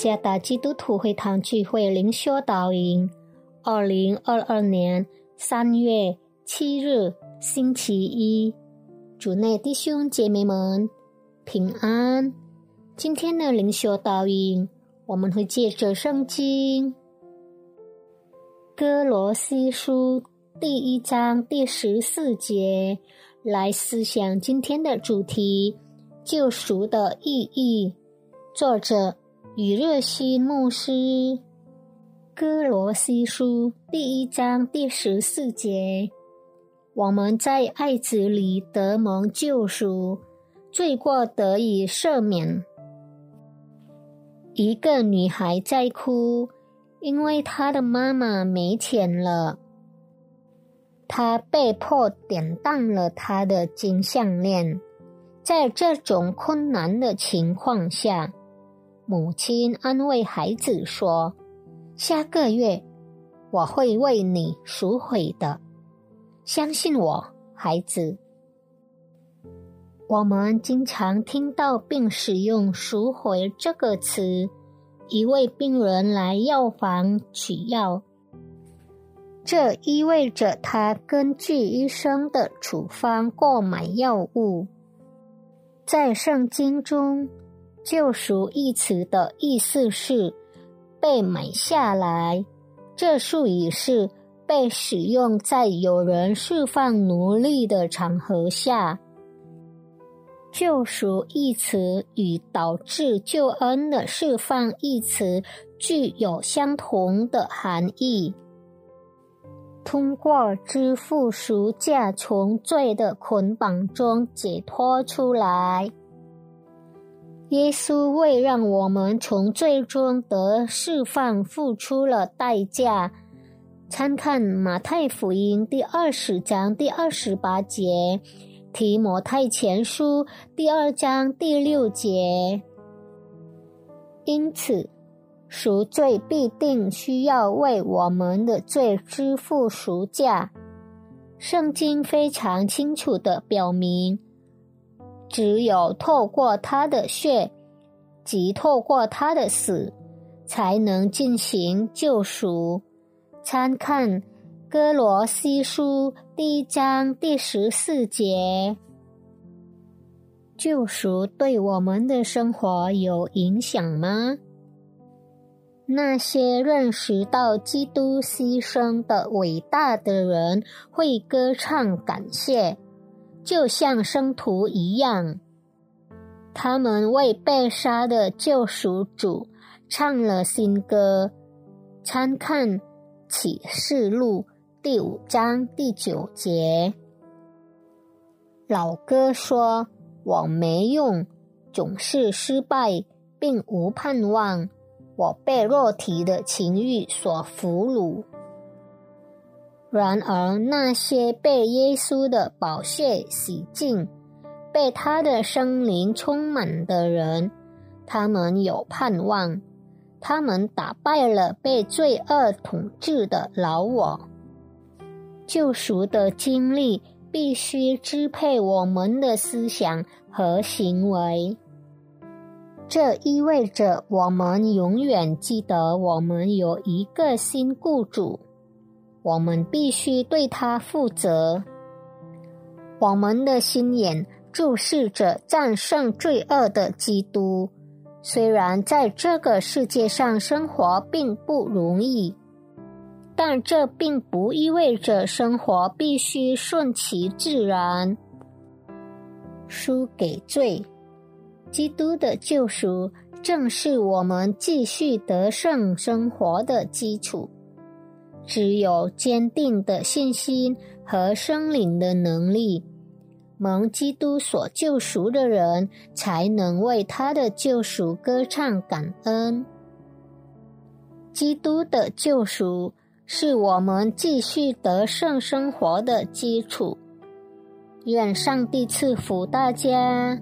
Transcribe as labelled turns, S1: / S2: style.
S1: 加达基督徒会堂聚会灵修导引，二零二二年三月七日星期一，主内弟兄姐妹们平安。今天的灵修导引，我们会借着圣经哥罗西书第一章第十四节来思想今天的主题：救赎的意义。作者。与热心牧师，《哥罗西书》第一章第十四节：我们在爱子里得蒙救赎，罪过得以赦免。一个女孩在哭，因为她的妈妈没钱了。她被迫典当了她的金项链。在这种困难的情况下。母亲安慰孩子说：“下个月我会为你赎回的，相信我，孩子。”我们经常听到并使用“赎回”这个词。一位病人来药房取药，这意味着他根据医生的处方购买药物。在圣经中。救赎一词的意思是被买下来，这术语是被使用在有人释放奴隶的场合下。救赎一词与导致救恩的释放一词具有相同的含义，通过支付赎价，从罪的捆绑中解脱出来。耶稣为让我们从最终得释放付出了代价。参看马太福音第二十章第二十八节，提摩太前书第二章第六节。因此，赎罪必定需要为我们的罪支付赎价。圣经非常清楚的表明。只有透过他的血，即透过他的死，才能进行救赎。参看《哥罗西书》第一章第十四节。救赎对我们的生活有影响吗？那些认识到基督牺牲的伟大的人会歌唱感谢。就像生徒一样，他们为被杀的救赎主唱了新歌。参看《启示录》第五章第九节。老歌说：“我没用，总是失败，并无盼望。我被肉体的情欲所俘虏。”然而，那些被耶稣的宝血洗净、被他的生灵充满的人，他们有盼望。他们打败了被罪恶统治的老我。救赎的经历必须支配我们的思想和行为。这意味着我们永远记得，我们有一个新雇主。我们必须对他负责。我们的心眼注视着战胜罪恶的基督。虽然在这个世界上生活并不容易，但这并不意味着生活必须顺其自然。输给罪，基督的救赎正是我们继续得胜生活的基础。只有坚定的信心和生灵的能力，蒙基督所救赎的人，才能为他的救赎歌唱感恩。基督的救赎是我们继续得胜生活的基础。愿上帝赐福大家。